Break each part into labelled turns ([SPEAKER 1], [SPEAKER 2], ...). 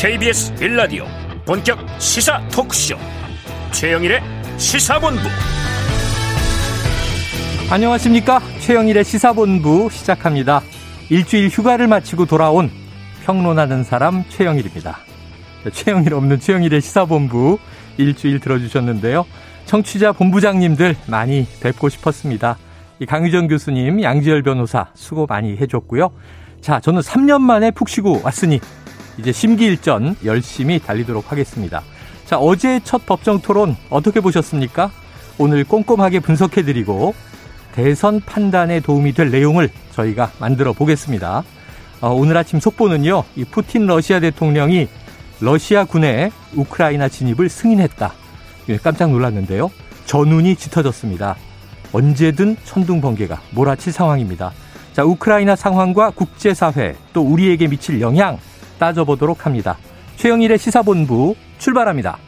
[SPEAKER 1] KBS 1라디오 본격 시사 토크쇼 최영일의 시사본부
[SPEAKER 2] 안녕하십니까 최영일의 시사본부 시작합니다 일주일 휴가를 마치고 돌아온 평론하는 사람 최영일입니다 최영일 없는 최영일의 시사본부 일주일 들어주셨는데요 청취자 본부장님들 많이 뵙고 싶었습니다 강유정 교수님 양지열 변호사 수고 많이 해줬고요 자 저는 3년 만에 푹 쉬고 왔으니 이제 심기일전 열심히 달리도록 하겠습니다. 자, 어제 첫 법정 토론 어떻게 보셨습니까? 오늘 꼼꼼하게 분석해드리고 대선 판단에 도움이 될 내용을 저희가 만들어 보겠습니다. 어, 오늘 아침 속보는요, 이 푸틴 러시아 대통령이 러시아 군의 우크라이나 진입을 승인했다. 예, 깜짝 놀랐는데요. 전운이 짙어졌습니다. 언제든 천둥 번개가 몰아칠 상황입니다. 자, 우크라이나 상황과 국제사회 또 우리에게 미칠 영향 따져보도록 합니다. 최영일의 시사본부 출발합니다.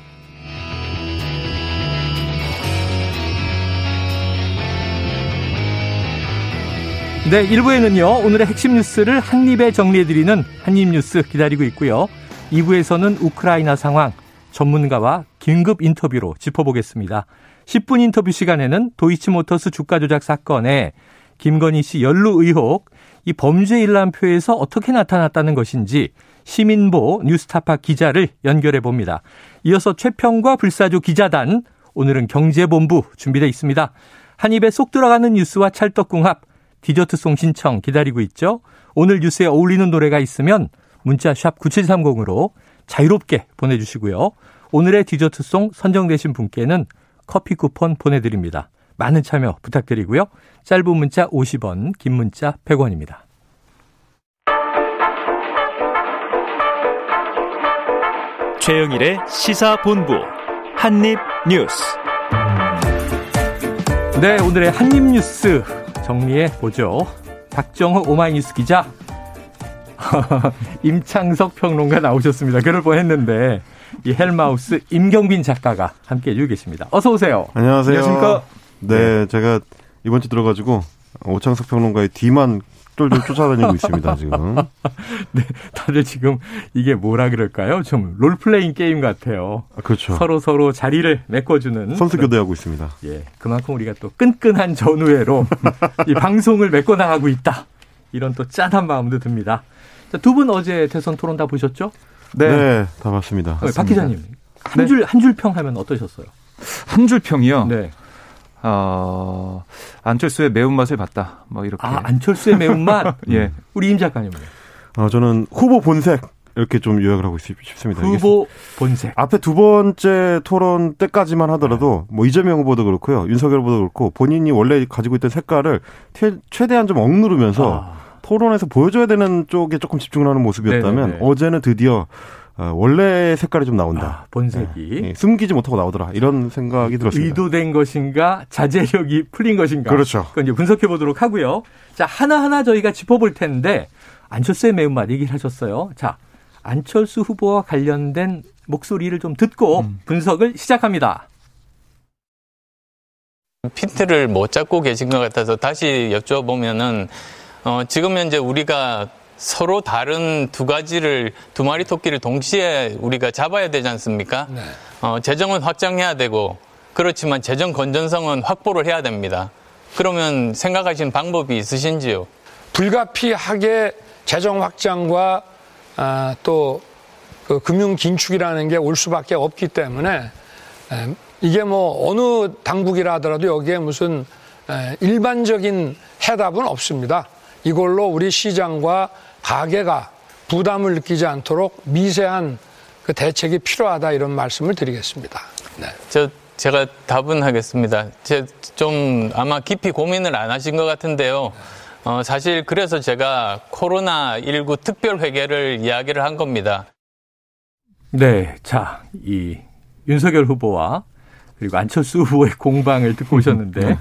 [SPEAKER 2] 네, 1부에는요, 오늘의 핵심 뉴스를 한입에 정리해드리는 한입뉴스 기다리고 있고요. 2부에서는 우크라이나 상황, 전문가와 긴급 인터뷰로 짚어보겠습니다. 10분 인터뷰 시간에는 도이치모터스 주가 조작 사건에 김건희 씨 연루 의혹, 이 범죄 일람표에서 어떻게 나타났다는 것인지, 시민보 뉴스타파 기자를 연결해 봅니다. 이어서 최평과 불사조 기자단 오늘은 경제본부 준비되어 있습니다. 한 입에 쏙 들어가는 뉴스와 찰떡궁합 디저트송 신청 기다리고 있죠. 오늘 뉴스에 어울리는 노래가 있으면 문자 샵 9730으로 자유롭게 보내주시고요. 오늘의 디저트송 선정되신 분께는 커피 쿠폰 보내드립니다. 많은 참여 부탁드리고요. 짧은 문자 50원, 긴 문자 100원입니다.
[SPEAKER 1] 최영일의 시사본부 한입뉴스.
[SPEAKER 2] 네, 오늘의 한입뉴스 정리해 보죠. 박정호 오마이뉴스 기자, 임창석 평론가 나오셨습니다. 그럴 뻔했는데 이 헬마우스 임경빈 작가가 함께해 주고 계십니다. 어서 오세요.
[SPEAKER 3] 안녕하세요.
[SPEAKER 2] 안녕하십니까?
[SPEAKER 3] 네, 네. 제가 이번 주 들어가지고 오창석 평론가의 뒤만 똘똘 쫓아다니고 있습니다,
[SPEAKER 2] 지금. 네, 다들 지금 이게 뭐라 그럴까요? 좀 롤플레잉 게임 같아요. 아,
[SPEAKER 3] 그렇죠.
[SPEAKER 2] 서로 서로 자리를 메꿔주는.
[SPEAKER 3] 선수 교대하고 있습니다.
[SPEAKER 2] 예, 그만큼 우리가 또 끈끈한 전우회로 이 방송을 메꿔나가고 있다. 이런 또 짠한 마음도 듭니다. 두 분 어제 대선 토론 다 보셨죠?
[SPEAKER 3] 네, 네다 봤습니다.
[SPEAKER 2] 박 기자님 한 줄 한 줄 평 하면 어떠셨어요?
[SPEAKER 4] 한 줄 평이요. 네. 어, 안철수의 매운맛을 봤다.
[SPEAKER 2] 뭐 이렇게. 아, 안철수의 매운맛? 예. 우리 임 작가님은요? 어,
[SPEAKER 3] 저는 후보 본색. 이렇게 좀 요약을 하고 싶습니다.
[SPEAKER 2] 후보 본색.
[SPEAKER 3] 앞에 두 번째 토론 때까지만 하더라도 네. 뭐 이재명 후보도 그렇고요. 윤석열 후보도 그렇고 본인이 원래 가지고 있던 색깔을 최대한 좀 억누르면서 아. 토론에서 보여줘야 되는 쪽에 조금 집중을 하는 모습이었다면 네네네. 네, 네. 어제는 드디어 어, 원래 색깔이 좀 나온다.
[SPEAKER 2] 아, 본색이. 네. 예,
[SPEAKER 3] 예, 숨기지 못하고 나오더라. 이런 생각이 들었습니다.
[SPEAKER 2] 의도된 것인가, 자제력이 풀린 것인가.
[SPEAKER 3] 그렇죠.
[SPEAKER 2] 그건 이제 분석해 보도록 하고요. 자, 하나하나 저희가 짚어볼 텐데, 안철수의 매운맛 얘기를 하셨어요. 자, 안철수 후보와 관련된 목소리를 좀 듣고 음. 분석을 시작합니다.
[SPEAKER 5] 핀트를 못 잡고 계신 것 같아서 다시 여쭤보면은, 어, 지금 현재 우리가 서로 다른 두 가지를 두 마리 토끼를 동시에 우리가 잡아야 되지 않습니까? 네. 어, 재정은 확장해야 되고 그렇지만 재정 건전성은 확보를 해야 됩니다. 그러면 생각하신 방법이 있으신지요?
[SPEAKER 6] 불가피하게 재정 확장과 아, 또 그 금융 긴축이라는 게 올 수밖에 없기 때문에 에, 이게 뭐 어느 당국이라 하더라도 여기에 무슨 에, 일반적인 해답은 없습니다. 이걸로 우리 시장과 가게가 부담을 느끼지 않도록 미세한 그 대책이 필요하다 이런 말씀을 드리겠습니다.
[SPEAKER 5] 네. 저 제가 답은 하겠습니다. 제 좀 아마 깊이 고민을 안 하신 것 같은데요. 어, 사실 그래서 제가 코로나19 특별회계를 이야기를 한 겁니다.
[SPEAKER 2] 네. 자, 이 윤석열 후보와 그리고 안철수 후보의 공방을 듣고 오셨는데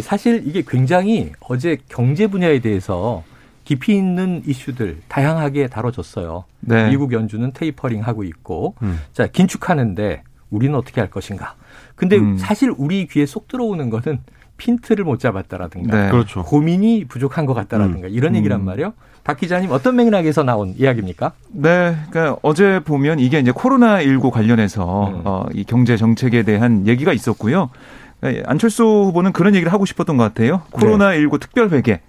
[SPEAKER 2] 사실 이게 굉장히 어제 경제 분야에 대해서 깊이 있는 이슈들 다양하게 다뤄졌어요. 네. 미국 연준은 테이퍼링 하고 있고, 음. 자 긴축하는데 우리는 어떻게 할 것인가. 근데 음. 사실 우리 귀에 쏙 들어오는 거는 핀트를 못 잡았다라든가,
[SPEAKER 3] 네. 그렇죠.
[SPEAKER 2] 고민이 부족한 것 같다라든가 음. 이런 얘기란 음. 말이요. 박 기자님 어떤 맥락에서 나온 이야기입니까?
[SPEAKER 4] 네, 그러니까 어제 보면 이게 이제 코로나 19 관련해서 음. 어, 이 경제 정책에 대한 얘기가 있었고요. 네, 안철수 후보는 그런 얘기를 하고 싶었던 것 같아요. 네. 코로나 19 네. 특별 회계.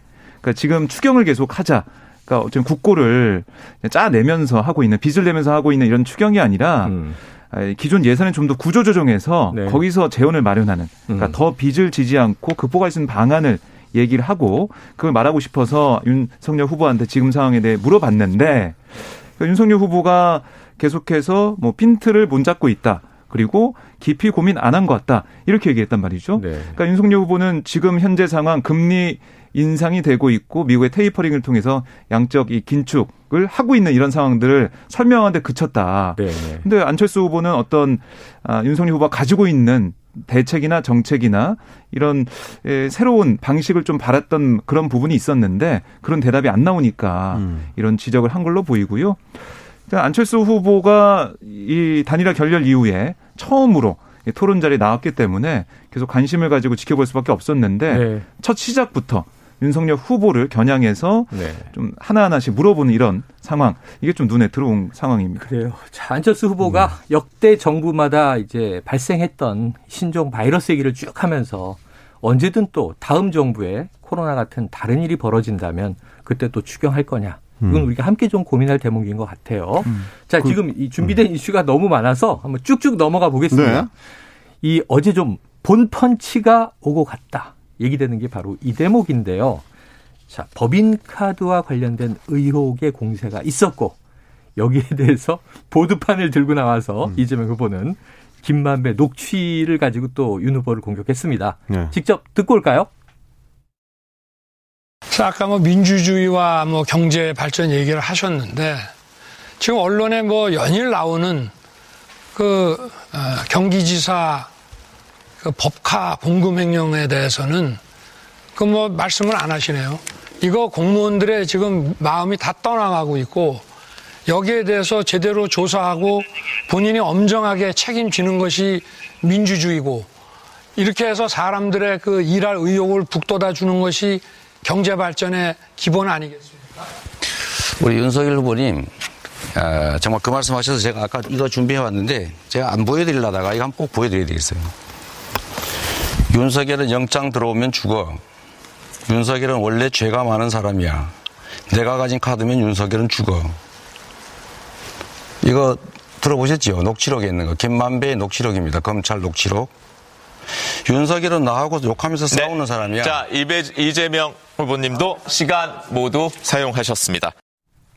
[SPEAKER 4] 그러니까 지금 추경을 계속 하자. 그러니까 어쨌든 국고를 짜내면서 하고 있는 빚을 내면서 하고 있는 이런 추경이 아니라 음. 아, 기존 예산을 좀 더 구조조정해서 네. 거기서 재원을 마련하는 그러니까 음. 더 빚을 지지 않고 극복할 수 있는 방안을 얘기를 하고 그걸 말하고 싶어서 윤석열 후보한테 지금 상황에 대해 물어봤는데 그러니까 윤석열 후보가 계속해서 뭐 핀트를 못 잡고 있다. 그리고 깊이 고민 안 한 것 같다. 이렇게 얘기했단 말이죠. 네. 그러니까 윤석열 후보는 지금 현재 상황 금리 인상이 되고 있고 미국의 테이퍼링을 통해서 양적 이 긴축을 하고 있는 이런 상황들을 설명하는데 그쳤다. 네. 근데 안철수 후보는 어떤 아, 윤석열 후보가 가지고 있는 대책이나 정책이나 이런 에, 새로운 방식을 좀 바랐던 그런 부분이 있었는데 그런 대답이 안 나오니까 음. 이런 지적을 한 걸로 보이고요. 일단 그러니까 안철수 후보가 이 단일화 결렬 이후에 처음으로 토론 자리에 나왔기 때문에 계속 관심을 가지고 지켜볼 수밖에 없었는데 네. 첫 시작부터 윤석열 후보를 겨냥해서 네. 좀 하나하나씩 물어보는 이런 상황 이게 좀 눈에 들어온 상황입니다.
[SPEAKER 2] 그래요. 자, 안철수 후보가 네. 역대 정부마다 이제 발생했던 신종 바이러스 얘기를 쭉 하면서 언제든 또 다음 정부에 코로나 같은 다른 일이 벌어진다면 그때 또 추경할 거냐 이건 음. 우리가 함께 좀 고민할 대목인 것 같아요. 음. 자, 그, 지금 이 준비된 음. 이슈가 너무 많아서 한번 쭉쭉 넘어가 보겠습니다. 네. 이 어제 좀 본펀치가 오고 갔다. 얘기되는 게 바로 이 대목인데요. 자, 법인카드와 관련된 의혹의 공세가 있었고 여기에 대해서 보드판을 들고 나와서 음. 이재명 후보는 김만배 녹취를 가지고 또 윤 후보를 공격했습니다. 네. 직접 듣고 올까요?
[SPEAKER 6] 자, 아까 뭐 민주주의와 뭐 경제 발전 얘기를 하셨는데 지금 언론에 뭐 연일 나오는 그 어, 경기지사 그 법카 공금 횡령에 대해서는 그 뭐 말씀을 안 하시네요. 이거 공무원들의 지금 마음이 다 떠나가고 있고 여기에 대해서 제대로 조사하고 본인이 엄정하게 책임지는 것이 민주주의고 이렇게 해서 사람들의 그 일할 의욕을 북돋아 주는 것이 경제 발전의 기본 아니겠습니까?
[SPEAKER 7] 우리 윤석열 후보님 아, 정말 그 말씀하셔서 제가 아까 이거 준비해 왔는데 제가 안 보여드리려다가 이거 한번 꼭 보여드려야 되겠어요. 윤석열은 영장 들어오면 죽어. 윤석열은 원래 죄가 많은 사람이야. 내가 가진 카드면 윤석열은 죽어. 이거 들어보셨지요? 녹취록에 있는 거. 김만배의 녹취록입니다. 검찰 녹취록.
[SPEAKER 8] 윤석열은 나하고 욕하면서 네. 싸우는 사람이야.
[SPEAKER 1] 자, 이재명 후보님도 시간 모두 사용하셨습니다.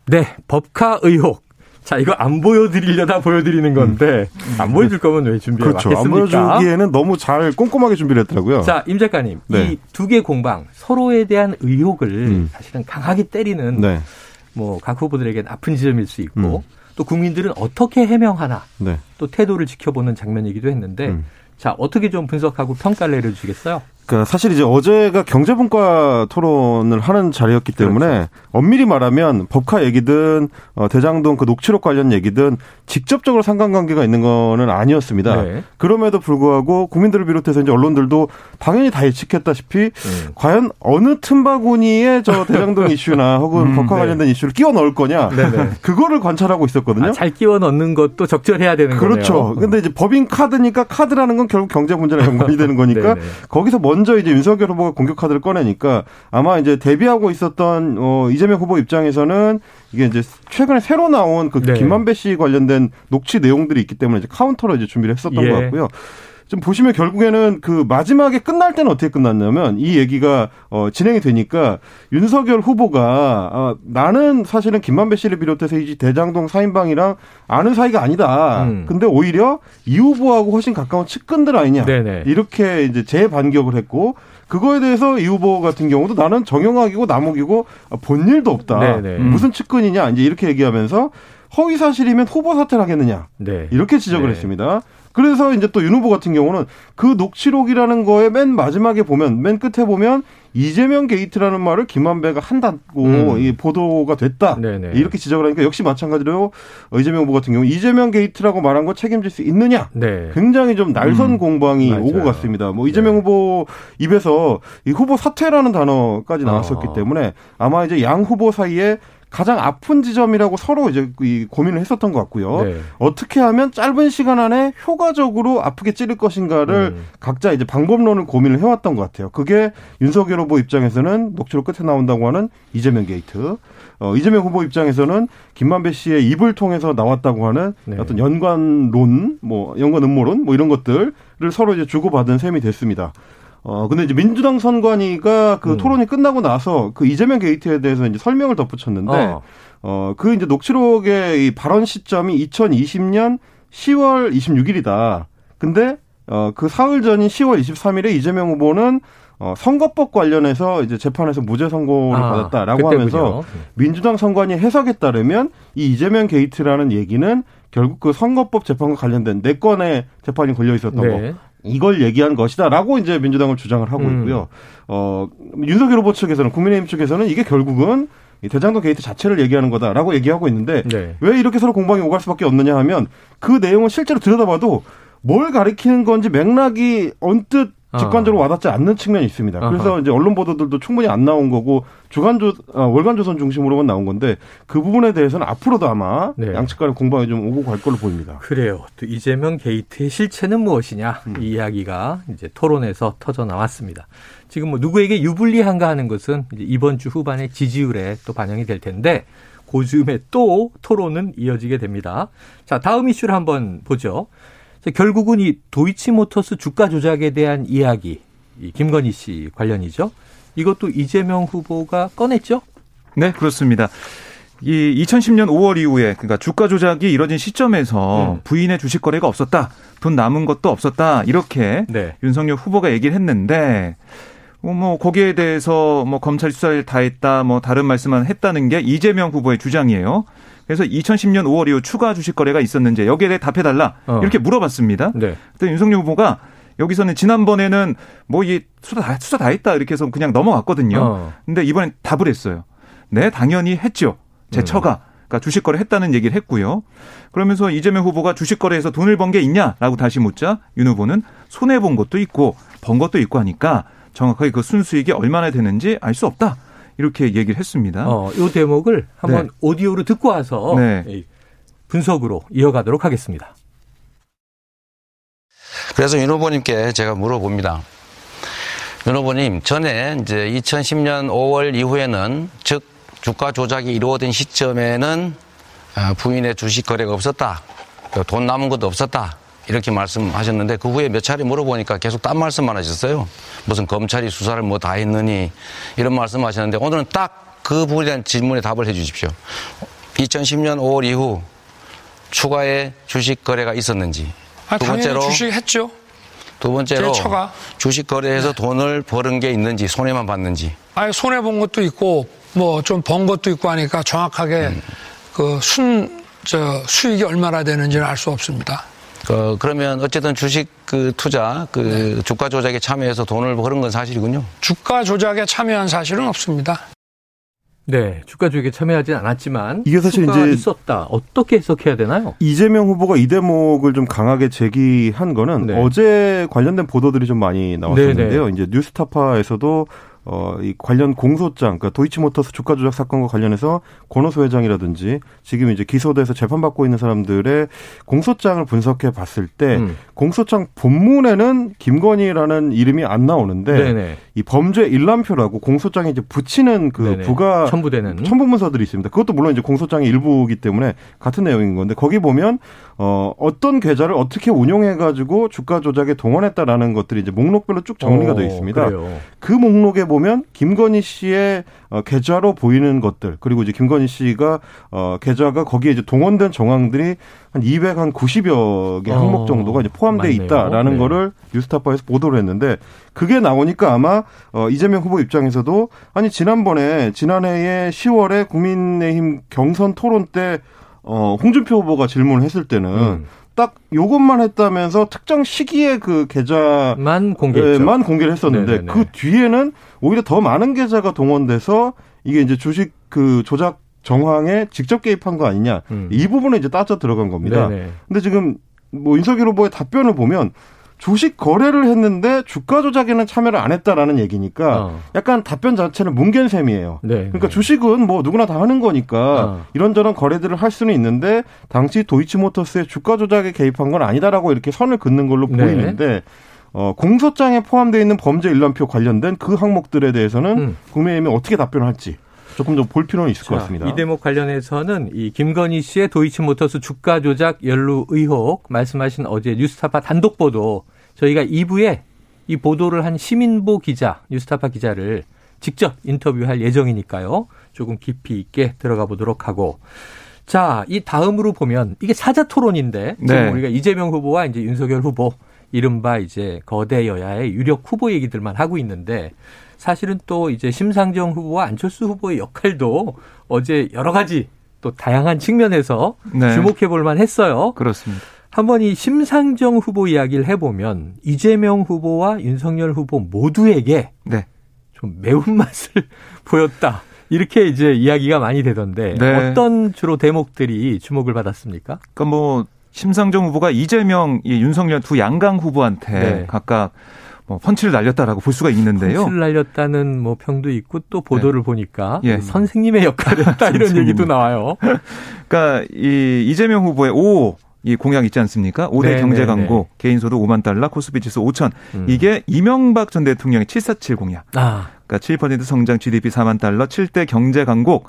[SPEAKER 2] 네, 법카 의혹. 자, 이거 안 보여드리려다 보여드리는 건데, 음. 안 보여줄 거면 왜준비를 그렇죠. 왔겠습니안
[SPEAKER 3] 보여주기에는 너무 잘 꼼꼼하게 준비를 했더라고요.
[SPEAKER 2] 자, 임 작가님. 네. 이두 개 공방, 서로에 대한 의혹을 음. 사실은 강하게 때리는, 네. 뭐, 각후보들에게는 아픈 지점일 수 있고, 음. 또 국민들은 어떻게 해명하나, 네. 또 태도를 지켜보는 장면이기도 했는데, 음. 자, 어떻게 좀 분석하고 평가를 내려주시겠어요?
[SPEAKER 3] 그러니까 사실 이제 어제가 경제분과 토론을 하는 자리였기 그렇죠. 때문에 그렇죠. 엄밀히 말하면 법카 얘기든 어, 대장동 그 녹취록 관련 얘기든 직접적으로 상관관계가 있는 거는 아니었습니다. 네. 그럼에도 불구하고 국민들을 비롯해서 이제 언론들도 당연히 다 예측했다시피 네. 과연 어느 틈바구니에 저 대장동 이슈나 혹은 음, 법카 네. 관련된 이슈를 끼워 넣을 거냐 네, 네. 그거를 관찰하고 있었거든요. 아,
[SPEAKER 2] 잘 끼워 넣는 것도 적절해야 되는 그렇죠.
[SPEAKER 3] 거네요. 그렇죠. 근데 이제 법인 카드니까 카드라는 건 결국 경제 문제랑 연관이 되는 거니까 네, 거기서 먼저 먼저 이제 윤석열 후보가 공격 카드를 꺼내니까 아마 이제 데뷔하고 있었던 어 이재명 후보 입장에서는 이게 이제 최근에 새로 나온 그 네. 김만배 씨 관련된 녹취 내용들이 있기 때문에 이제 카운터로 이제 준비를 했었던 예. 것 같고요. 지금 보시면 결국에는 그 마지막에 끝날 때는 어떻게 끝났냐면 이 얘기가 어, 진행이 되니까 윤석열 후보가 아, 나는 사실은 김만배 씨를 비롯해서 이제 대장동 사인방이랑 아는 사이가 아니다. 음. 근데 오히려 이 후보하고 훨씬 가까운 측근들 아니냐. 네네. 이렇게 이제 재반격을 했고 그거에 대해서 이 후보 같은 경우도 나는 정영학이고 남욱이고 본 일도 없다. 네네. 음. 무슨 측근이냐 이제 이렇게 얘기하면서 허위 사실이면 후보 사퇴를 하겠느냐 네. 이렇게 지적을 네. 했습니다. 그래서 이제 또 윤 후보 같은 경우는 그 녹취록이라는 거에 맨 마지막에 보면 맨 끝에 보면 이재명 게이트라는 말을 김한배가 한다고 음. 이 보도가 됐다. 네네. 이렇게 지적을 하니까 역시 마찬가지로 이재명 후보 같은 경우 이재명 게이트라고 말한 거 책임질 수 있느냐. 네. 굉장히 좀 날선 음. 공방이 맞아요. 오고 갔습니다. 뭐 네. 이재명 네. 후보 입에서 이 후보 사퇴라는 단어까지 아. 나왔었기 아. 때문에 아마 이제 양 후보 사이에 가장 아픈 지점이라고 서로 이제 고민을 했었던 것 같고요. 네. 어떻게 하면 짧은 시간 안에 효과적으로 아프게 찌를 것인가를 음. 각자 이제 방법론을 고민을 해왔던 것 같아요. 그게 윤석열 후보 입장에서는 녹취록 끝에 나온다고 하는 이재명 게이트, 어, 이재명 후보 입장에서는 김만배 씨의 입을 통해서 나왔다고 하는 네. 어떤 연관론, 뭐 연관 음모론, 뭐 이런 것들을 서로 이제 주고받은 셈이 됐습니다. 어, 근데 이제 민주당 선관위가 그 음. 토론이 끝나고 나서 그 이재명 게이트에 대해서 이제 설명을 덧붙였는데, 어, 어그 이제 녹취록의 이 발언 시점이 2020년 10월 26일이다. 근데, 어, 그 사흘 전인 10월 23일에 이재명 후보는 어, 선거법 관련해서 이제 재판에서 무죄 선고를 아, 받았다라고 하면서 민주당 선관위 해석에 따르면 이 이재명 게이트라는 얘기는 결국 그 선거법 재판과 관련된 네 건의 재판이 걸려 있었던 네. 이걸 얘기한 것이다라고 이제 민주당을 주장을 하고 음. 있고요. 음. 어, 윤석열 후보 측에서는 국민의힘 측에서는 이게 결국은 대장동 게이트 자체를 얘기하는 거다라고 얘기하고 있는데 네. 왜 이렇게 서로 공방이 오갈 수밖에 없느냐 하면 그내용을 실제로 들여다봐도 뭘 가리키는 건지 맥락이 언뜻 어. 직관적으로 와닿지 않는 측면이 있습니다. 그래서 이제 언론 보도들도 충분히 안 나온 거고 주간조 어, 월간조선 중심으로만 나온 건데 그 부분에 대해서는 앞으로도 아마 네. 양측 간의 공방이 좀 오고 갈 걸로 보입니다.
[SPEAKER 2] 그래요. 또 이재명 게이트의 실체는 무엇이냐 음. 이 이야기가 이제 토론에서 터져 나왔습니다. 지금 뭐 누구에게 유불리한가 하는 것은 이번 주 후반에 지지율에 또 반영이 될 텐데 고즈음에 그 또 토론은 이어지게 됩니다. 자 다음 이슈를 한번 보죠. 결국은 이 도이치모터스 주가 조작에 대한 이야기, 이 김건희 씨 관련이죠. 이것도 이재명 후보가 꺼냈죠?
[SPEAKER 4] 네, 그렇습니다. 이 2010년 5월 이후에 그러니까 주가 조작이 이뤄진 시점에서 음. 부인의 주식 거래가 없었다. 돈 남은 것도 없었다. 이렇게 네. 윤석열 후보가 얘기를 했는데 뭐, 뭐 거기에 대해서 뭐 검찰 수사를 다 했다 뭐 다른 말씀만 했다는 게 이재명 후보의 주장이에요. 그래서 2010년 5월 이후 추가 주식 거래가 있었는지 여기에 대해 답해달라 어. 이렇게 물어봤습니다. 네. 그때 윤석열 후보가 여기서는 지난번에는 뭐 이 수사 다, 수사 다 했다 이렇게 해서 그냥 넘어갔거든요. 어. 근데 이번엔 답을 했어요. 네, 당연히 했죠. 제 음. 처가. 그러니까 주식 거래 했다는 얘기를 했고요. 그러면서 이재명 후보가 주식 거래에서 돈을 번 게 있냐라고 다시 묻자 윤 후보는 손해 본 것도 있고 번 것도 있고 하니까 정확하게 그 순수익이 얼마나 되는지 알 수 없다. 이렇게 얘기를 했습니다.
[SPEAKER 2] 어,
[SPEAKER 4] 이
[SPEAKER 2] 대목을 한번 네. 오디오로 듣고 와서 네. 분석으로 이어가도록 하겠습니다.
[SPEAKER 7] 그래서 윤 후보님께 제가 물어봅니다. 윤 후보님, 전에 이제 2010년 5월 이후에는 즉 주가 조작이 이루어진 시점에는 아, 부인의 주식 거래가 없었다. 돈 남은 것도 없었다. 이렇게 말씀하셨는데 그 후에 몇 차례 물어보니까 계속 딴 말씀만 하셨어요. 무슨 검찰이 수사를 뭐 다 했느니 이런 말씀하셨는데 오늘은 딱 그 부분에 대한 질문에 답을 해 주십시오. 2010년 5월 이후 추가의 주식 거래가 있었는지.
[SPEAKER 6] 아, 두 번째로 주식했죠.
[SPEAKER 7] 두 번째로 주식 거래에서 네. 돈을 버는 게 있는지 손해만 봤는지.
[SPEAKER 6] 아니 손해 본 것도 있고 뭐 좀 번 것도 있고 하니까 정확하게 음. 그순 저 수익이 얼마나 되는지는 알 수 없습니다.
[SPEAKER 7] 어, 그러면 어쨌든 주식 그 투자, 그 네. 주가 조작에 참여해서 돈을 벌은 건 사실이군요.
[SPEAKER 6] 주가 조작에 참여한 사실은 없습니다.
[SPEAKER 2] 네, 주가 조작에 참여하지 않았지만 이게 사실 이제 있었다. 어떻게 해석해야 되나요?
[SPEAKER 3] 이재명 후보가 이 대목을 좀 강하게 제기한 거는 네. 어제 관련된 보도들이 좀 많이 나왔었는데요. 네네. 네. 이제 뉴스타파에서도 어, 이 관련 공소장, 그러니까 도이치모터스 주가 조작 사건과 관련해서 권호소 회장이라든지 지금 이제 기소돼서 재판받고 있는 사람들의 공소장을 분석해 봤을 때 음. 공소장 본문에는 김건희라는 이름이 안 나오는데 네네. 이 범죄 일람표라고 공소장에 이제 붙이는 그 네네. 부가
[SPEAKER 2] 첨부되는
[SPEAKER 3] 첨부 문서들이 있습니다. 그것도 물론 이제 공소장의 일부이기 때문에 같은 내용인 건데 거기 보면 어, 어떤 계좌를 어떻게 운용해가지고 주가 조작에 동원했다라는 것들이 이제 목록별로 쭉 정리가 되어 있습니다. 그래요. 그 목록에 보면 김건희 씨의 어, 계좌로 보이는 것들 그리고 이제 김건희 씨가 어, 계좌가 거기에 이제 동원된 정황들이 한 290여 개 항목 어, 정도가 이제 포함돼 있다라는 네. 거를 뉴스타파에서 보도를 했는데 그게 나오니까 아마 어, 이재명 후보 입장에서도 아니 지난번에 지난해에 10월에 국민의힘 경선 토론 때 어, 홍준표 후보가 질문을 했을 때는 음. 딱 요것만 했다면서 특정 시기에 그 계좌만 공개만 예, 공개를 했었는데 네네네. 그 뒤에는 오히려 더 많은 계좌가 동원돼서 이게 이제 주식 그 조작 정황에 직접 개입한 거 아니냐 음. 이 부분에 이제 따져 들어간 겁니다. 네네. 근데 지금 뭐 인석일 후보의 답변을 보면 주식 거래를 했는데 주가 조작에는 참여를 안 했다라는 얘기니까 어. 약간 답변 자체는 뭉갠 셈이에요. 네, 그러니까 네. 주식은 뭐 누구나 다 하는 거니까 어. 이런저런 거래들을 할 수는 있는데 당시 도이치모터스의 주가 조작에 개입한 건 아니다라고 이렇게 선을 긋는 걸로 네. 보이는데 어, 공소장에 포함되어 있는 범죄 일람표 관련된 그 항목들에 대해서는 음. 국민의힘이 어떻게 답변할지 을 조금 더 볼 필요는 있을 자, 것 같습니다.
[SPEAKER 2] 이 대목 관련해서는 이 김건희 씨의 도이치모터스 주가 조작 연루 의혹 말씀하신 어제 뉴스타파 단독 보도 저희가 2부에 이 보도를 한 시민보 기자 뉴스타파 기자를 직접 인터뷰할 예정이니까요. 조금 깊이 있게 들어가 보도록 하고 자, 이 다음으로 보면 이게 사자 토론인데 네. 우리가 이재명 후보와 이제 윤석열 후보 이른바 이제 거대 여야의 유력 후보 얘기들만 하고 있는데 사실은 또 이제 심상정 후보와 안철수 후보의 역할도 어제 여러 가지 또 다양한 측면에서 네. 주목해 볼 만했어요.
[SPEAKER 3] 그렇습니다.
[SPEAKER 2] 한번 이 심상정 후보 이야기를 해보면 이재명 후보와 윤석열 후보 모두에게 네. 좀 매운맛을 보였다. 이렇게 이제 이야기가 많이 되던데 네. 어떤 주로 대목들이 주목을 받았습니까?
[SPEAKER 4] 그러니까 뭐 심상정 후보가 이재명, 윤석열 두 양강 후보한테 네. 각각 뭐 펀치를 날렸다라고 볼 수가 있는데요.
[SPEAKER 2] 펀치를 날렸다는 뭐 평도 있고 또 보도를 네. 보니까 예. 그 선생님의 역할이었다 이런 얘기도 나와요.
[SPEAKER 4] 그러니까 이 이재명 후보의 오이 공약 있지 않습니까? 5대 경제 네, 광고, 개인 소득 5만 달러, 코스피 지수 5천. 음. 이게 이명박 전 대통령의 747 공약. 아. 그러니까 7% 성장 GDP 4만 달러, 7대 경제 광고.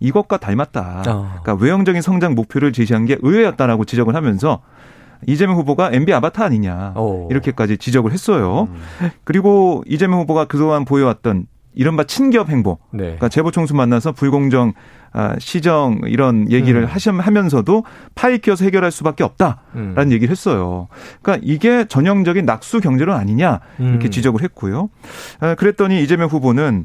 [SPEAKER 4] 이것과 닮았다. 어. 그러니까 외형적인 성장 목표를 제시한 게 의외였다라고 지적을 하면서 이재명 후보가 MB 아바타 아니냐 오. 이렇게까지 지적을 했어요. 음. 그리고 이재명 후보가 그동안 보여왔던 이른바 친기업 행보, 네. 그러니까 재보총수 만나서 불공정 아, 시정 이런 얘기를 음. 하시면서도 파이 끼어서 해결할 수밖에 없다라는 음. 얘기를 했어요. 그러니까 이게 전형적인 낙수 경제론 아니냐 이렇게 음. 지적을 했고요. 아, 그랬더니 이재명 후보는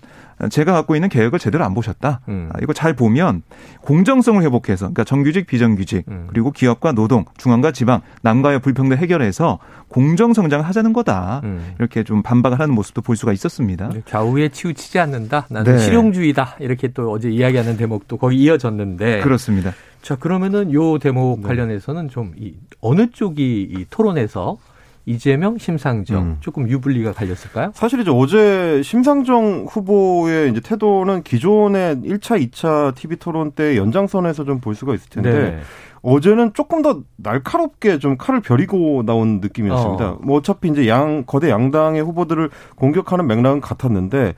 [SPEAKER 4] 제가 갖고 있는 계획을 제대로 안 보셨다. 음. 아, 이거 잘 보면 공정성을 회복해서 그러니까 정규직 비정규직 음. 그리고 기업과 노동 중앙과 지방 남과의 불평등 해결해서 공정 성장을 하자는 거다. 음. 이렇게 좀 반박을 하는 모습도 볼 수가 있었습니다.
[SPEAKER 2] 좌우에 치우치지 않는다. 나는 네. 실용주의다. 이렇게 또 어제 이야기하는 대목도 또 거기 이어졌는데
[SPEAKER 3] 그렇습니다.
[SPEAKER 2] 자 그러면은 요 대목 네. 관련해서는 좀 이 어느 쪽이 이 토론에서 이재명, 심상정 음. 조금 유불리가 갈렸을까요?
[SPEAKER 3] 사실 이제 어제 심상정 후보의 이제 태도는 기존의 1차, 2차 TV 토론 때 연장선에서 좀 볼 수가 있을 텐데 네. 어제는 조금 더 날카롭게 좀 칼을 벼리고 나온 느낌이었습니다. 어. 뭐 어차피 이제 양 거대 양당의 후보들을 공격하는 맥락은 같았는데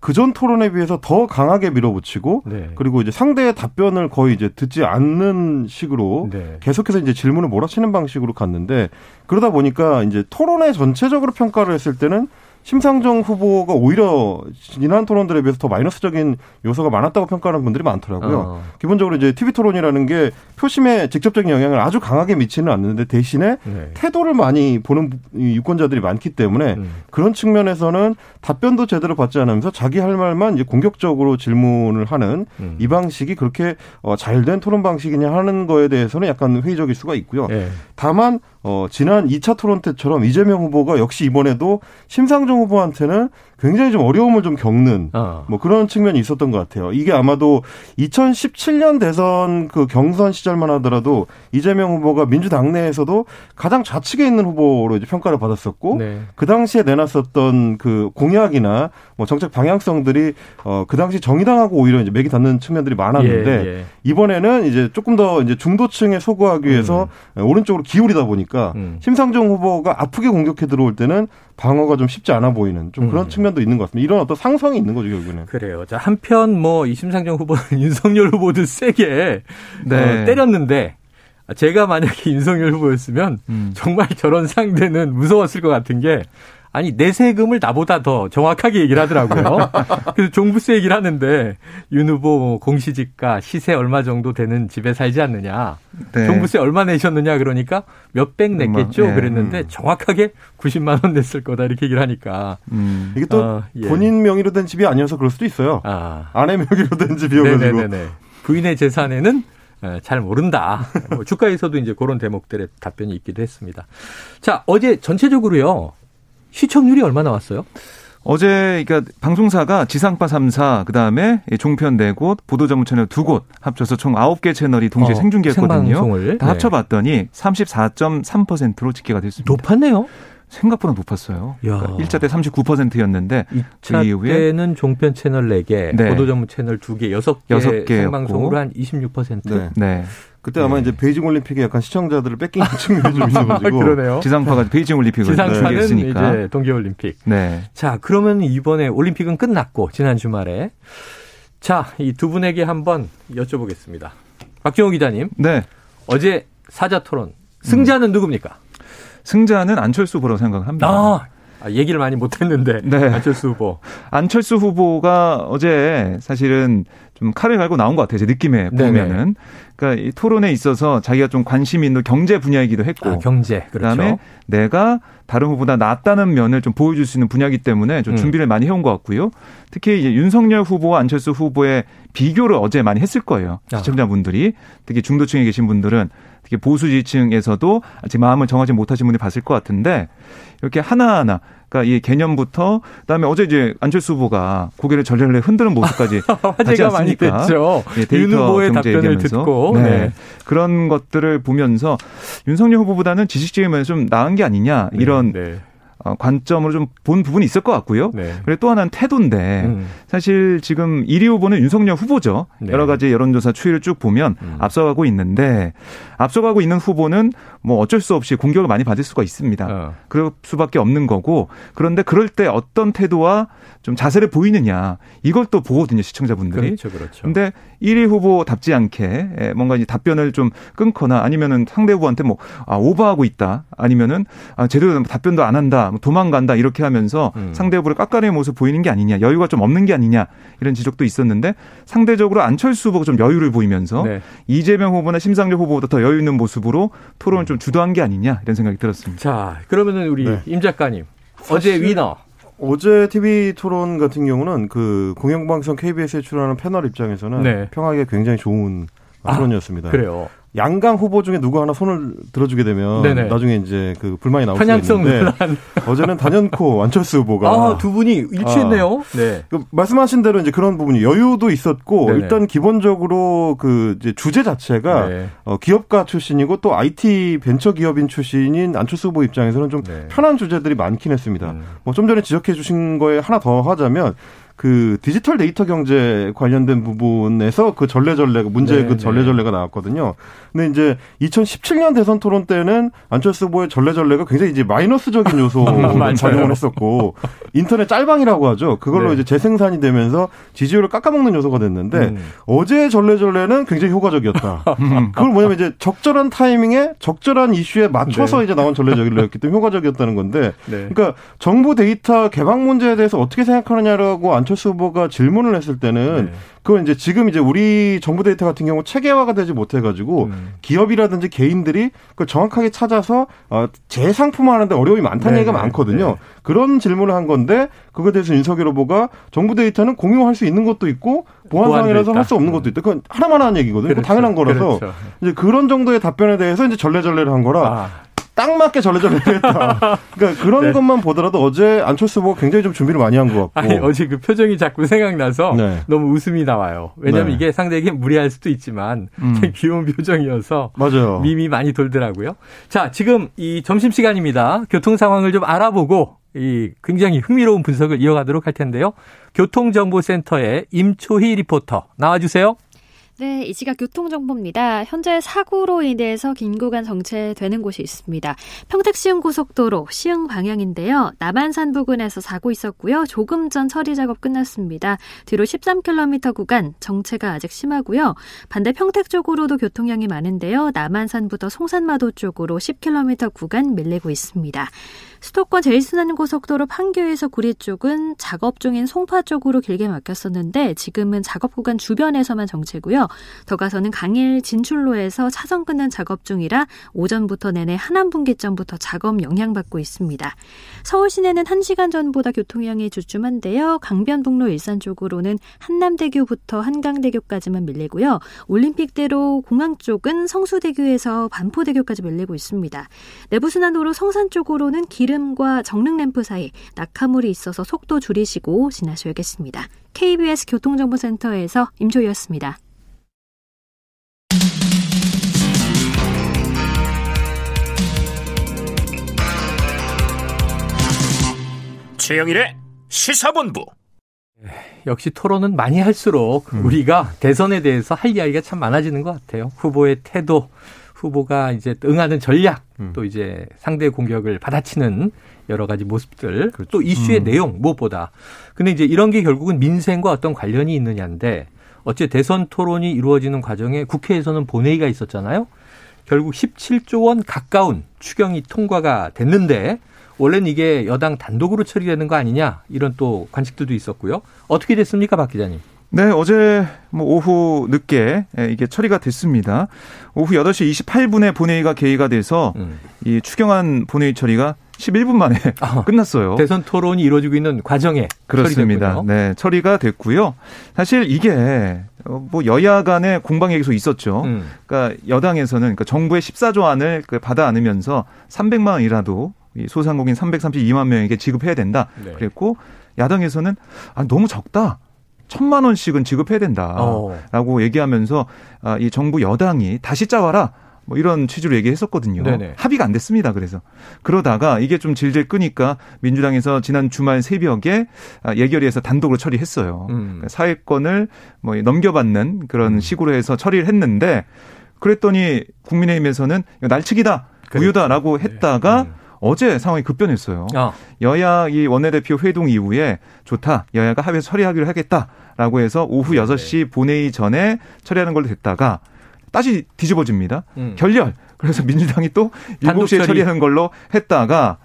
[SPEAKER 3] 그전 토론에 비해서 더 강하게 밀어붙이고 네. 그리고 이제 상대의 답변을 거의 이제 듣지 않는 식으로 네. 계속해서 이제 질문을 몰아치는 방식으로 갔는데 그러다 보니까 이제 토론회 전체적으로 평가를 했을 때는 심상정 후보가 오히려 지난 토론들에 비해서 더 마이너스적인 요소가 많았다고 평가하는 분들이 많더라고요. 어. 기본적으로 이제 TV 토론이라는 게 표심에 직접적인 영향을 아주 강하게 미치는 않는데 대신에 네. 태도를 많이 보는 유권자들이 많기 때문에 음. 그런 측면에서는 답변도 제대로 받지 않으면서 자기 할 말만 이제 공격적으로 질문을 하는 음. 이 방식이 그렇게 어, 잘된 토론 방식이냐 하는 거에 대해서는 약간 회의적일 수가 있고요. 네. 다만 어, 지난 2차 토론 때처럼 이재명 후보가 역시 이번에도 심상정 후보한테는 굉장히 좀 어려움을 좀 겪는 어. 뭐 그런 측면이 있었던 것 같아요. 이게 아마도 2017년 대선 그 경선 시절만 하더라도 이재명 후보가 민주당 내에서도 가장 좌측에 있는 후보로 이제 평가를 받았었고 네. 그 당시에 내놨었던 그 공약이나 뭐 정책 방향성들이 어그 당시 정의당하고 오히려 이제 맥이 닿는 측면들이 많았는데 예, 예. 이번에는 이제 조금 더 이제 중도층에 소구하기 위해서 음. 오른쪽으로 기울이다 보니까 음. 심상정 후보가 아프게 공격해 들어올 때는 방어가 좀 쉽지 않아 보이는 좀 그런 음. 측면도 있는 것 같습니다. 이런 어떤 상성이 있는 거죠 결국에는.
[SPEAKER 2] 그래요. 자 한편 뭐 이심상정 후보는 윤석열 후보도 세게 어, 네. 어, 때렸는데 제가 만약에 윤석열 후보였으면 음. 정말 저런 상대는 무서웠을 것 같은 게 아니 내 세금을 나보다 더 정확하게 얘기를 하더라고요. 그래서 종부세 얘기를 하는데 윤 후보 뭐 공시지가 시세 얼마 정도 되는 집에 살지 않느냐, 네. 종부세 얼마 내셨느냐 그러니까 몇 백 냈겠죠 네. 그랬는데 음. 정확하게 90만 원 냈을 거다 이렇게 얘기를 하니까
[SPEAKER 3] 음. 이게 또 어, 예. 본인 명의로 된 집이 아니어서 그럴 수도 있어요. 아. 아내 명의로 된집이어가지
[SPEAKER 2] 부인의 재산에는 어, 잘 모른다. 뭐 주가에서도 이제 그런 대목들의 답변이 있기도 했습니다. 자, 어제 전체적으로요. 시청률이 얼마 나왔어요?
[SPEAKER 4] 어제 그러니까 방송사가 지상파 3사 그다음에 종편 4곳 보도 전문 채널 2곳 합쳐서 총 9개 채널이 동시에 어, 생중계했거든요. 생방송을, 다 합쳐 봤더니 34.3%로 집계가 됐습니다.
[SPEAKER 2] 높았네요.
[SPEAKER 4] 생각보다 높았어요. 그러니까 1차 때 39%였는데
[SPEAKER 2] 2차 그 이후에 때는 종편 채널 4개, 네. 네. 보도 전문 채널 2개, 6개, 6개 생방송으로 한 26%. 네. 네.
[SPEAKER 3] 그때 아마 네. 이제 베이징 올림픽에 약간 시청자들을 뺏긴 측면이 좀 아, 있어가지고 그러네요.
[SPEAKER 4] 지상파가 베이징 올림픽을
[SPEAKER 2] 지상파는 준비했으니까. 이 동계 올림픽. 네. 자 그러면 이번에 올림픽은 끝났고 지난 주말에 자이 두 분에게 한번 여쭤보겠습니다. 박정호 기자님. 네. 어제 사자 토론 승자는 음. 누굽니까?
[SPEAKER 4] 승자는 안철수 보라고 생각합니다. 아,
[SPEAKER 2] 아, 얘기를 많이 못했는데 네. 안철수 후보.
[SPEAKER 4] 안철수 후보가 어제 사실은 좀 칼을 갈고 나온 것 같아요. 제 느낌에 네, 네. 보면은. 네네. 그니까이 토론에 있어서 자기가 좀 관심 있는 경제 분야이기도 했고.
[SPEAKER 2] 아, 경제.
[SPEAKER 4] 그렇죠. 그다음에 내가 다른 후보보다 낫다는 면을 좀 보여줄 수 있는 분야이기 때문에 좀 음. 준비를 음. 많이 해온 것 같고요. 특히 이제 윤석열 후보와 안철수 후보의 비교를 어제 많이 했을 거예요. 아. 시청자분들이. 특히 중도층에 계신 분들은 특히 보수 지층에서도 아직 마음을 정하지 못하신 분이 봤을 것 같은데 이렇게 하나하나 그니까이 개념부터 그다음에 어제 이제 안철수 후보가 고개를 절레절레 흔드는 모습까지
[SPEAKER 2] 화제가 많이 됐죠. 네, 윤 후보의 답변을 얘기하면서. 듣고 네. 네.
[SPEAKER 4] 그런 것들을 보면서 윤석열 후보보다는 지식적인 면에서 좀 나은 게 아니냐 이런 네. 어, 관점으로 좀 본 부분이 있을 것 같고요. 네. 그리고 또 하나는 태도인데 음. 사실 지금 1위 후보는 윤석열 후보죠. 네. 여러 가지 여론조사 추이를 쭉 보면 음. 앞서가고 있는데 앞서가고 있는 후보는 뭐 어쩔 수 없이 공격을 많이 받을 수가 있습니다. 어. 그럴 수밖에 없는 거고 그런데 그럴 때 어떤 태도와 좀 자세를 보이느냐 이걸 또 보거든요 시청자분들이.
[SPEAKER 2] 그렇죠, 그렇죠.
[SPEAKER 4] 근데 1위 후보답지 않게 예, 뭔가 이 답변을 좀 끊거나 아니면은 상대 후보한테 뭐 아, 오버하고 있다 아니면은 아, 제대로 답변도 안 한다 뭐 도망간다 이렇게 하면서 음. 상대 후보를 깎아내는 모습 보이는 게 아니냐 여유가 좀 없는 게 아니냐 이런 지적도 있었는데 상대적으로 안철수 후보가 좀 여유를 보이면서 네. 이재명 후보나 심상정 후보보다 더 여유 있는 모습으로 토론을 음. 좀 주도한 게 아니냐 이런 생각이 들었습니다.
[SPEAKER 2] 자, 그러면은 우리 네. 임 작가님 어제 위너
[SPEAKER 3] 어제 TV 토론 같은 경우는 그 공영방송 KBS에 출연하는 패널 입장에서는 네. 평하기에 굉장히 좋은 아, 토론이었습니다.
[SPEAKER 2] 그래요.
[SPEAKER 3] 양강 후보 중에 누구 하나 손을 들어주게 되면 네네. 나중에 이제 그 불만이 나올 수 있는데 논란. 어제는 단연코 안철수 후보가 아,
[SPEAKER 2] 두 분이 일치했네요.
[SPEAKER 3] 아, 네. 그 말씀하신 대로 이제 그런 부분이 여유도 있었고 네네. 일단 기본적으로 그 이제 주제 자체가 네. 어, 기업가 출신이고 또 IT 벤처 기업인 출신인 안철수 후보 입장에서는 좀 네. 편한 주제들이 많긴 했습니다. 음. 뭐좀 전에 지적해 주신 거에 하나 더 하자면 그 디지털 데이터 경제 관련된 부분에서 그 전례전례 문제 네그 네. 전례전례가 나왔거든요. 근데 이제 2017년 대선 토론 때는 안철수 후보의 전례전례가 굉장히 이제 마이너스적인 요소로 작용을 했었고 인터넷 짤방이라고 하죠. 그걸로 네. 이제 재생산이 되면서 지지율을 깎아먹는 요소가 됐는데 음. 어제의 전례전례는 굉장히 효과적이었다. 그걸 뭐냐면 이제 적절한 타이밍에 적절한 이슈에 맞춰서 네. 이제 나온 전례전례였기 때문에 효과적이었다는 건데 네. 그러니까 정부 데이터 개방 문제에 대해서 어떻게 생각하느냐라고 안 안철수 후보가 질문을 했을 때는 네. 그건 이제 지금 이제 우리 정부 데이터 같은 경우 체계화가 되지 못해가지고 음. 기업이라든지 개인들이 그걸 정확하게 찾아서 어, 재상품화하는데 어려움이 많다는 네. 얘기가 많거든요. 네. 그런 질문을 한 건데 그거에 대해서 윤석열 후보가 정부 데이터는 공유할 수 있는 것도 있고 보안상이라서 할 수 없는 것도 있다. 그건 하나만 하는 얘기거든요. 그렇죠. 당연한 거라서 그렇죠. 이제 그런 정도의 답변에 대해서 이제 전례전례를 한 거라 아. 딱 맞게 전례전 했다. 그러니까 그런 네. 것만 보더라도 어제 안철수 후보가 굉장히 좀 준비를 많이 한 것 같고. 아니,
[SPEAKER 2] 어제 그 표정이 자꾸 생각나서 네. 너무 웃음이 나와요. 왜냐하면 네. 이게 상대에게 무리할 수도 있지만 음. 귀여운 표정이어서 맞아요. 밈이 많이 돌더라고요. 자, 지금 이 점심 시간입니다. 교통 상황을 좀 알아보고 이 굉장히 흥미로운 분석을 이어가도록 할 텐데요. 교통정보센터의 임초희 리포터 나와주세요.
[SPEAKER 9] 네, 이 시각 교통정보입니다. 현재 사고로 인해서 긴 구간 정체되는 곳이 있습니다. 평택 시흥 고속도로 시흥 방향인데요. 남한산 부근에서 사고 있었고요. 조금 전 처리 작업 끝났습니다. 뒤로 13km 구간 정체가 아직 심하고요. 반대 평택 쪽으로도 교통량이 많은데요. 남한산부터 송산마도 쪽으로 10km 구간 밀리고 있습니다. 수도권 제일순환고속도로 판교에서 구리 쪽은 작업 중인 송파 쪽으로 길게 막혔었는데 지금은 작업 구간 주변에서만 정체고요. 더 가서는 강일 진출로에서 차선 끊는 작업 중이라 오전부터 내내 한남 분기점부터 작업 영향받고 있습니다. 서울 시내는 1시간 전보다 교통량이 주춤한데요. 강변북로 일산 쪽으로는 한남대교부터 한강대교까지만 밀리고요. 올림픽대로 공항 쪽은 성수대교에서 반포대교까지 밀리고 있습니다. 내부순환도로 성산 쪽으로는 길 기름과 정릉 램프 사이 낙하물이 있어서 속도 줄이시고 지나셔야겠습니다. KBS 교통정보센터에서 임조희였습니다.
[SPEAKER 1] 최영일의 시사본부.
[SPEAKER 2] 역시 토론은 많이 할수록 음. 우리가 대선에 대해서 할 이야기가 참 많아지는 것 같아요. 후보의 태도, 후보가 이제 응하는 전략 음. 또 이제 상대 공격을 받아치는 여러 가지 모습들 그렇죠. 또 이슈의 음. 내용 무엇보다 근데 이제 이런 게 결국은 민생과 어떤 관련이 있느냐인데 어째 대선 토론이 이루어지는 과정에 국회에서는 본회의가 있었잖아요. 결국 17조 원 가까운 추경이 통과가 됐는데 원래는 이게 여당 단독으로 처리되는 거 아니냐 이런 또 관측들도 있었고요. 어떻게 됐습니까, 박 기자님?
[SPEAKER 4] 네, 어제 뭐 오후 늦게 예, 이게 처리가 됐습니다. 오후 8시 28분에 본회의가 개의가 돼서 음. 이 추경안 본회의 처리가 11분 만에 아, 끝났어요.
[SPEAKER 2] 대선 토론이 이루어지고 있는 과정에
[SPEAKER 4] 그렇습니다. 처리됐군요. 네, 처리가 됐고요. 사실 이게 어, 뭐 여야 간의 공방얘기속 있었죠. 음. 그러니까 여당에서는 그니까 정부의 14조안을 그 받아 안으면서 300만 원이라도 이 소상공인 332만 명에게 지급해야 된다. 네. 그랬고 야당에서는 아, 너무 적다. 천만 원씩은 지급해야 된다라고 어. 얘기하면서 아, 이 정부 여당이 다시 짜와라. 뭐 이런 취지로 얘기했었거든요. 네네. 합의가 안 됐습니다. 그래서 그러다가 이게 좀 질질 끄니까 민주당에서 지난 주말 새벽에 아, 예결위에서 단독으로 처리했어요. 음. 그러니까 사회권을 뭐 넘겨받는 그런 음. 식으로 해서 처리를 했는데 그랬더니 국민의힘에서는 날치기다 우유다라고 네. 했다가 네. 음. 어제 상황이 급변했어요. 아. 여야 이 원내대표 회동 이후에 좋다. 여야가 합의 처리하기로 하겠다라고 해서 오후 네. 6시 본회의 전에 처리하는 걸로 됐다가 다시 뒤집어집니다. 음. 결렬. 그래서 민주당이 또 7시에 처리. 처리하는 걸로 했다가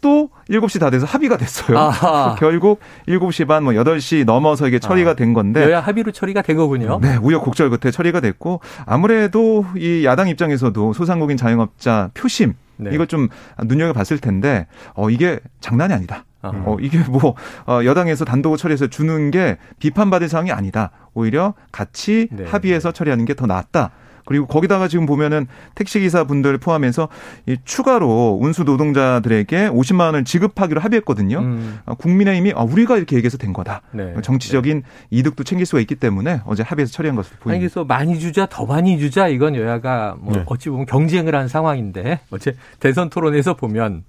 [SPEAKER 4] 또 7시 다 돼서 합의가 됐어요. 결국 7시 반, 뭐 8시 넘어서 이게 처리가 아. 된 건데.
[SPEAKER 2] 여야 합의로 처리가 된 거군요.
[SPEAKER 4] 네, 우여곡절 끝에 처리가 됐고 아무래도 이 야당 입장에서도 소상공인 자영업자 표심 네. 이거 좀 눈여겨봤을 텐데 어 이게 장난이 아니다. 어 이게 뭐 어, 여당에서 단독 으로 처리해서 주는 게 비판받을 사항이 아니다. 오히려 같이 네. 합의해서 처리하는 게 더 낫다. 그리고 거기다가 지금 보면은 택시기사 분들 포함해서 이 추가로 운수 노동자들에게 50만 원을 지급하기로 합의했거든요. 음. 아, 국민의힘이 아, 우리가 이렇게 얘기해서 된 거다. 네. 뭐 정치적인 이득도 챙길 수가 있기 때문에 어제 합의해서 처리한 것으로 보입니다.
[SPEAKER 2] 그래서 많이 주자 더 많이 주자 이건 여야가 뭐 네. 어찌 보면 경쟁을 한 상황인데 어제 대선 토론에서 보면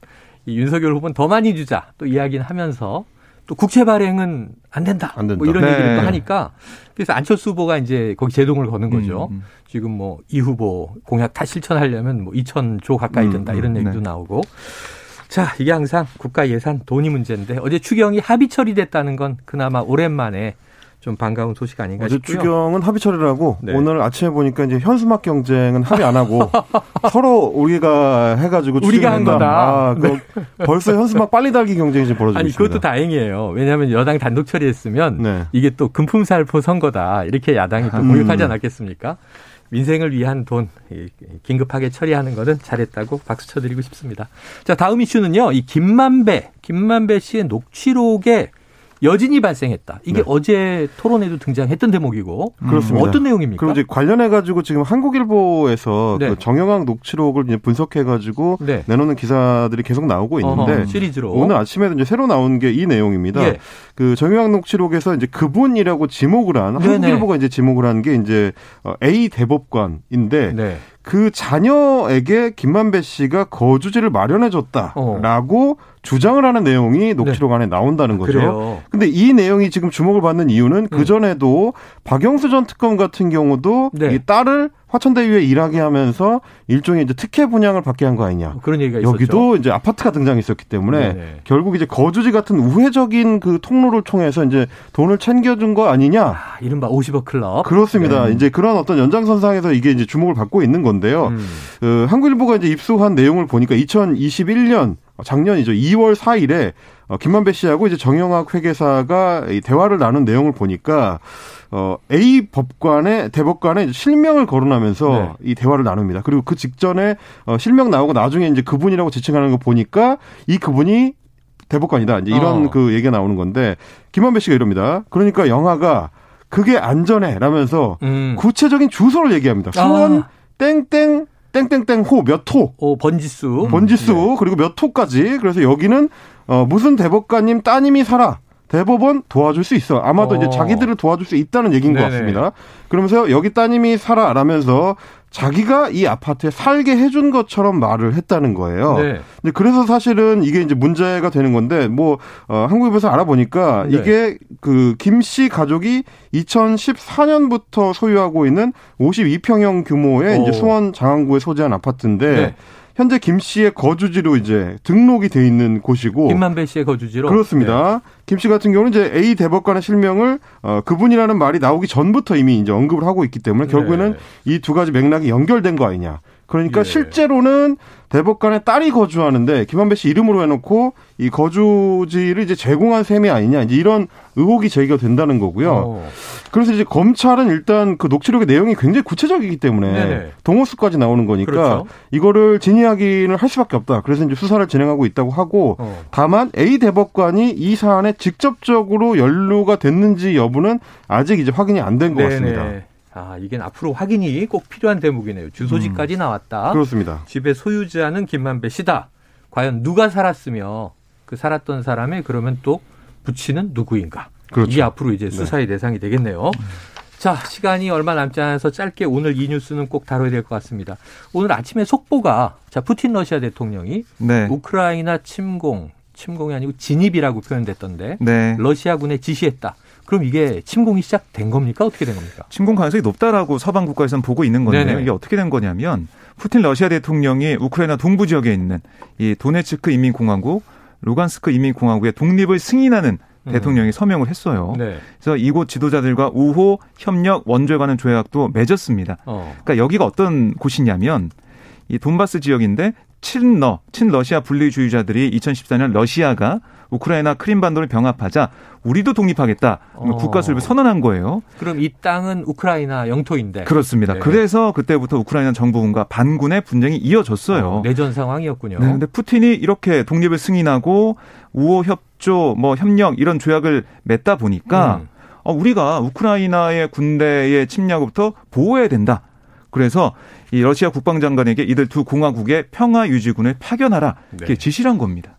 [SPEAKER 2] 이 윤석열 후보는 더 많이 주자 또 이야기는 하면서 또 국채 발행은 안 된다. 안 된다. 뭐 이런 네. 얘기를 또 하니까 그래서 안철수 후보가 이제 거기 제동을 거는 음, 거죠. 음, 지금 뭐 이 후보 공약 다 실천하려면 뭐 2천 조 가까이 된다 음, 음. 이런 네. 얘기도 네. 나오고. 자, 이게 항상 국가 예산 돈이 문제인데 어제 추경이 합의 처리됐다는 건 그나마 오랜만에 좀 반가운 소식 아닌가 어제
[SPEAKER 3] 싶고요. 추경은 합의 처리를 하고 네. 오늘 아침에 보니까 이제 현수막 경쟁은 합의 안 하고 서로 우리가 해가지고
[SPEAKER 2] 우리가 한 거다. 아, 네.
[SPEAKER 3] 벌써 현수막 빨리 달기 경쟁이 지금 벌어지고 아니, 있습니다.
[SPEAKER 2] 그것도 다행이에요. 왜냐하면 여당 단독 처리했으면 네. 이게 또 금품살포 선거다 이렇게 야당이 또 음. 공격하지 음. 않았겠습니까? 민생을 위한 돈 긴급하게 처리하는 것은 잘했다고 박수 쳐드리고 싶습니다. 자 다음 이슈는요. 이 김만배 김만배 씨의 녹취록에 여진이 발생했다. 이게 네. 어제 토론에도 등장했던 대목이고 음. 그렇습니다. 어떤 내용입니까? 그럼 이제 관련해 가지고 지금 한국일보에서 그 네. 그 정영학 녹취록을 분석해 가지고 네. 내놓는 기사들이 계속 나오고 있는데 어허, 시리즈로 오늘 아침에도 이제 새로 나온 게 이 내용입니다. 예. 그 정영학 녹취록에서 이제 그분이라고 지목을 한 한국일보가 이제 지목을 한 게 이제 어, A 대법관인데 네. 그 자녀에게 김만배 씨가 거주지를 마련해 줬다라고 어. 주장을 하는 내용이 녹취록 네. 안에 나온다는 거죠. 그래요. 근데 이 내용이 지금 주목을 받는 이유는 그 전에도 음. 박영수 전 특검 같은 경우도 네. 이 딸을 화천대유에 일하게 하면서 일종의 이제 특혜 분양을 받게 한 거 아니냐. 그런 얘기가 있었죠. 여기도 이제 아파트가 등장했었기 때문에 네네. 네. 결국 이제 거주지 같은 우회적인 그 통로를 통해서 이제 돈을 챙겨준 거 아니냐. 아, 이른바 50억 클럽. 그렇습니다. 네. 이제 그런 어떤 연장선상에서 이게 이제 주목을 받고 있는 건데요. 음. 어, 한국일보가 이제 입수한 내용을 보니까 2021년 작년이죠. 2월 4일에 어, 김만배 씨하고 이제 정영학 회계사가 이 대화를 나눈 내용을 보니까 어, A 법관의 대법관의 실명을 거론하면서 네. 이 대화를 나눕니다. 그리고 그 직전에 어, 실명 나오고 나중에 이제 그분이라고 지칭하는 거 보니까 이 그분이 대법관이다. 이제 이런 어. 그 얘기가 나오는 건데 김만배 씨가 이럽니다. 그러니까 영화가 그게 안전해 라면서 음. 구체적인 주소를 얘기합니다. 수원 아. 땡땡 땡땡땡 호몇 호. 오 번지수. 번지수 음. 네. 그리고 몇 호까지. 그래서 여기는 어, 무슨 대법관님 따님이 살아. 대법원 도와줄 수 있어. 아마도 어. 이제 자기들을 도와줄 수 있다는 얘기인 네네. 것 같습니다. 그러면서 여기 따님이 살아 라면서 자기가 이 아파트에 살게 해준 것처럼 말을 했다는 거예요. 네. 그래서 사실은 이게 이제 문제가 되는 건데 뭐 어, 한국에서 알아보니까 네. 이게 그 김씨 가족이 2014년부터 소유하고 있는 52평형 규모의 오. 이제 수원 장안구에 소재한 아파트인데 네. 현재 김 씨의 거주지로 이제 등록이 돼 있는 곳이고 김만배 씨의 거주지로 그렇습니다. 네. 김씨 같은 경우는 이제 A 대법관의 실명을 어, 그분이라는 말이 나오기 전부터 이미 이제 언급을 하고 있기 때문에 네. 결국에는 네. 이두 가지 맥락이 연결된 거 아니냐. 그러니까 예. 실제로는 대법관의 딸이 거주하는데 김한배 씨 이름으로 해놓고 이 거주지를 이제 제공한 셈이 아니냐 이제 이런 의혹이 제기가 된다는 거고요. 오. 어. 그래서 이제 검찰은 일단 그 녹취록의 내용이 굉장히 구체적이기 때문에 네네. 동호수까지 나오는 거니까 그렇죠. 이거를 진의하기는할 수밖에 없다. 그래서 이제 수사를 진행하고 있다고 하고 어. 다만 A 대법관이 이 사안에 직접적으로 연루가 됐는지 여부는 아직 이제 확인이 안 된 것 같습니다. 아, 이게 앞으로 확인이 꼭 필요한 대목이네요. 주소지까지 음, 나왔다. 그렇습니다. 집의 소유자는 김만배 씨다. 과연 누가 살았으며 그 살았던 사람의 그러면 또 부친은 누구인가? 그렇죠. 이게 앞으로 이제 네. 수사의 네. 대상이 되겠네요. 음. 자, 시간이 얼마 남지 않아서 짧게 오늘 이 뉴스는 꼭 다뤄야 될 것 같습니다. 오늘 아침에 속보가 자, 푸틴 러시아 대통령이 네. 우크라이나 침공, 침공이 아니고 진입이라고 표현됐던데 네. 러시아군에 지시했다. 그럼 이게 침공이 시작된 겁니까? 어떻게 된 겁니까? 침공 가능성이 높다라고 서방 국가에서는 보고 있는 건데요. 네네. 이게 어떻게 된 거냐면 푸틴 러시아 대통령이 우크라이나 동부 지역에 있는 이 도네츠크 인민공화국, 루간스크 인민공화국의 독립을 승인하는 음. 대통령이 서명을 했어요. 네. 그래서 이곳 지도자들과 우호 협력 원조에관한 조약도 맺었습니다. 어. 그러니까 여기가 어떤 곳이냐면 이 돈바스 지역인데 친러, 친러시아 분리주의자들이 2014년 러시아가 우크라이나 크림반도를 병합하자 우리도 독립하겠다 어. 국가 수립을 선언한 거예요. 그럼 이 땅은 우크라이나 영토인데. 그렇습니다. 네. 그래서 그때부터 우크라이나 정부군과 반군의 분쟁이 이어졌어요. 어, 내전 상황이었군요. 네, 근데 푸틴이 이렇게 독립을 승인하고 우호 협조, 뭐 협력 이런 조약을 맺다 보니까 음. 어, 우리가 우크라이나의 군대의 침략으로부터 보호해야 된다. 그래서 이 러시아 국방장관에게 이들 두 공화국의 평화 유지군을 파견하라 네. 이렇게 지시를 한 겁니다.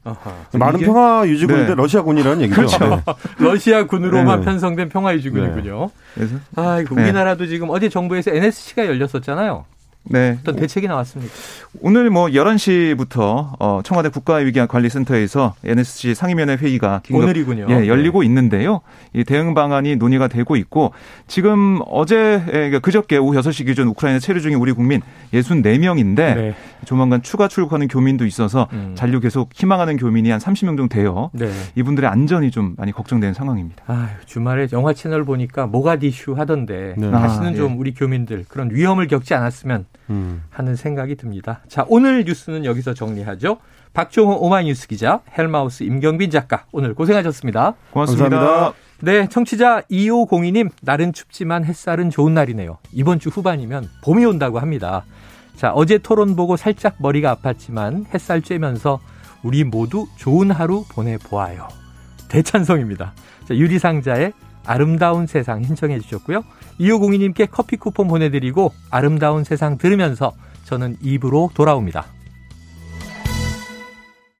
[SPEAKER 2] 많은 평화 유지군인데 네. 러시아군이라는 얘기죠. 그렇죠. 네. 러시아군으로만 편성된 평화 유지군이군요. 그래서 아 우리나라도 지금 어제 정부에서 NSC가 열렸었잖아요. 네. 어떤 대책이 나왔습니까? 오늘 뭐 11시부터 어, 청와대 국가위기관리센터에서 NSC 상임위원회 회의가 긴급, 오늘이군요. 예, 열리고 네. 있는데요. 이 대응 방안이 논의가 되고 있고 지금 어제 예, 그러니까 그저께 오후 6시 기준 우크라이나 체류 중인 우리 국민 64명인데 네. 조만간 추가 출국하는 교민도 있어서 음. 잔류 계속 희망하는 교민이 한 30명 정도 돼요. 네. 이분들의 안전이 좀 많이 걱정되는 상황입니다. 아, 주말에 영화 채널 보니까 모가디슈 하던데 네. 다시는 아, 좀 예. 우리 교민들 그런 위험을 겪지 않았으면 음. 하는 생각이 듭니다. 자, 오늘 뉴스는 여기서 정리하죠. 박종호 오마이뉴스 기자, 헬마우스 임경빈 작가, 오늘 고생하셨습니다. 고맙습니다. 감사합니다. 네, 청취자 2502님, 날은 춥지만 햇살은 좋은 날이네요. 이번 주 후반이면 봄이 온다고 합니다. 자, 어제 토론 보고 살짝 머리가 아팠지만 햇살 쬐면서 우리 모두 좋은 하루 보내보아요. 대찬성입니다. 자, 유리상자의 아름다운 세상 신청해 주셨고요. 2502님께 커피 쿠폰 보내드리고 아름다운 세상 들으면서 저는 입으로 돌아옵니다.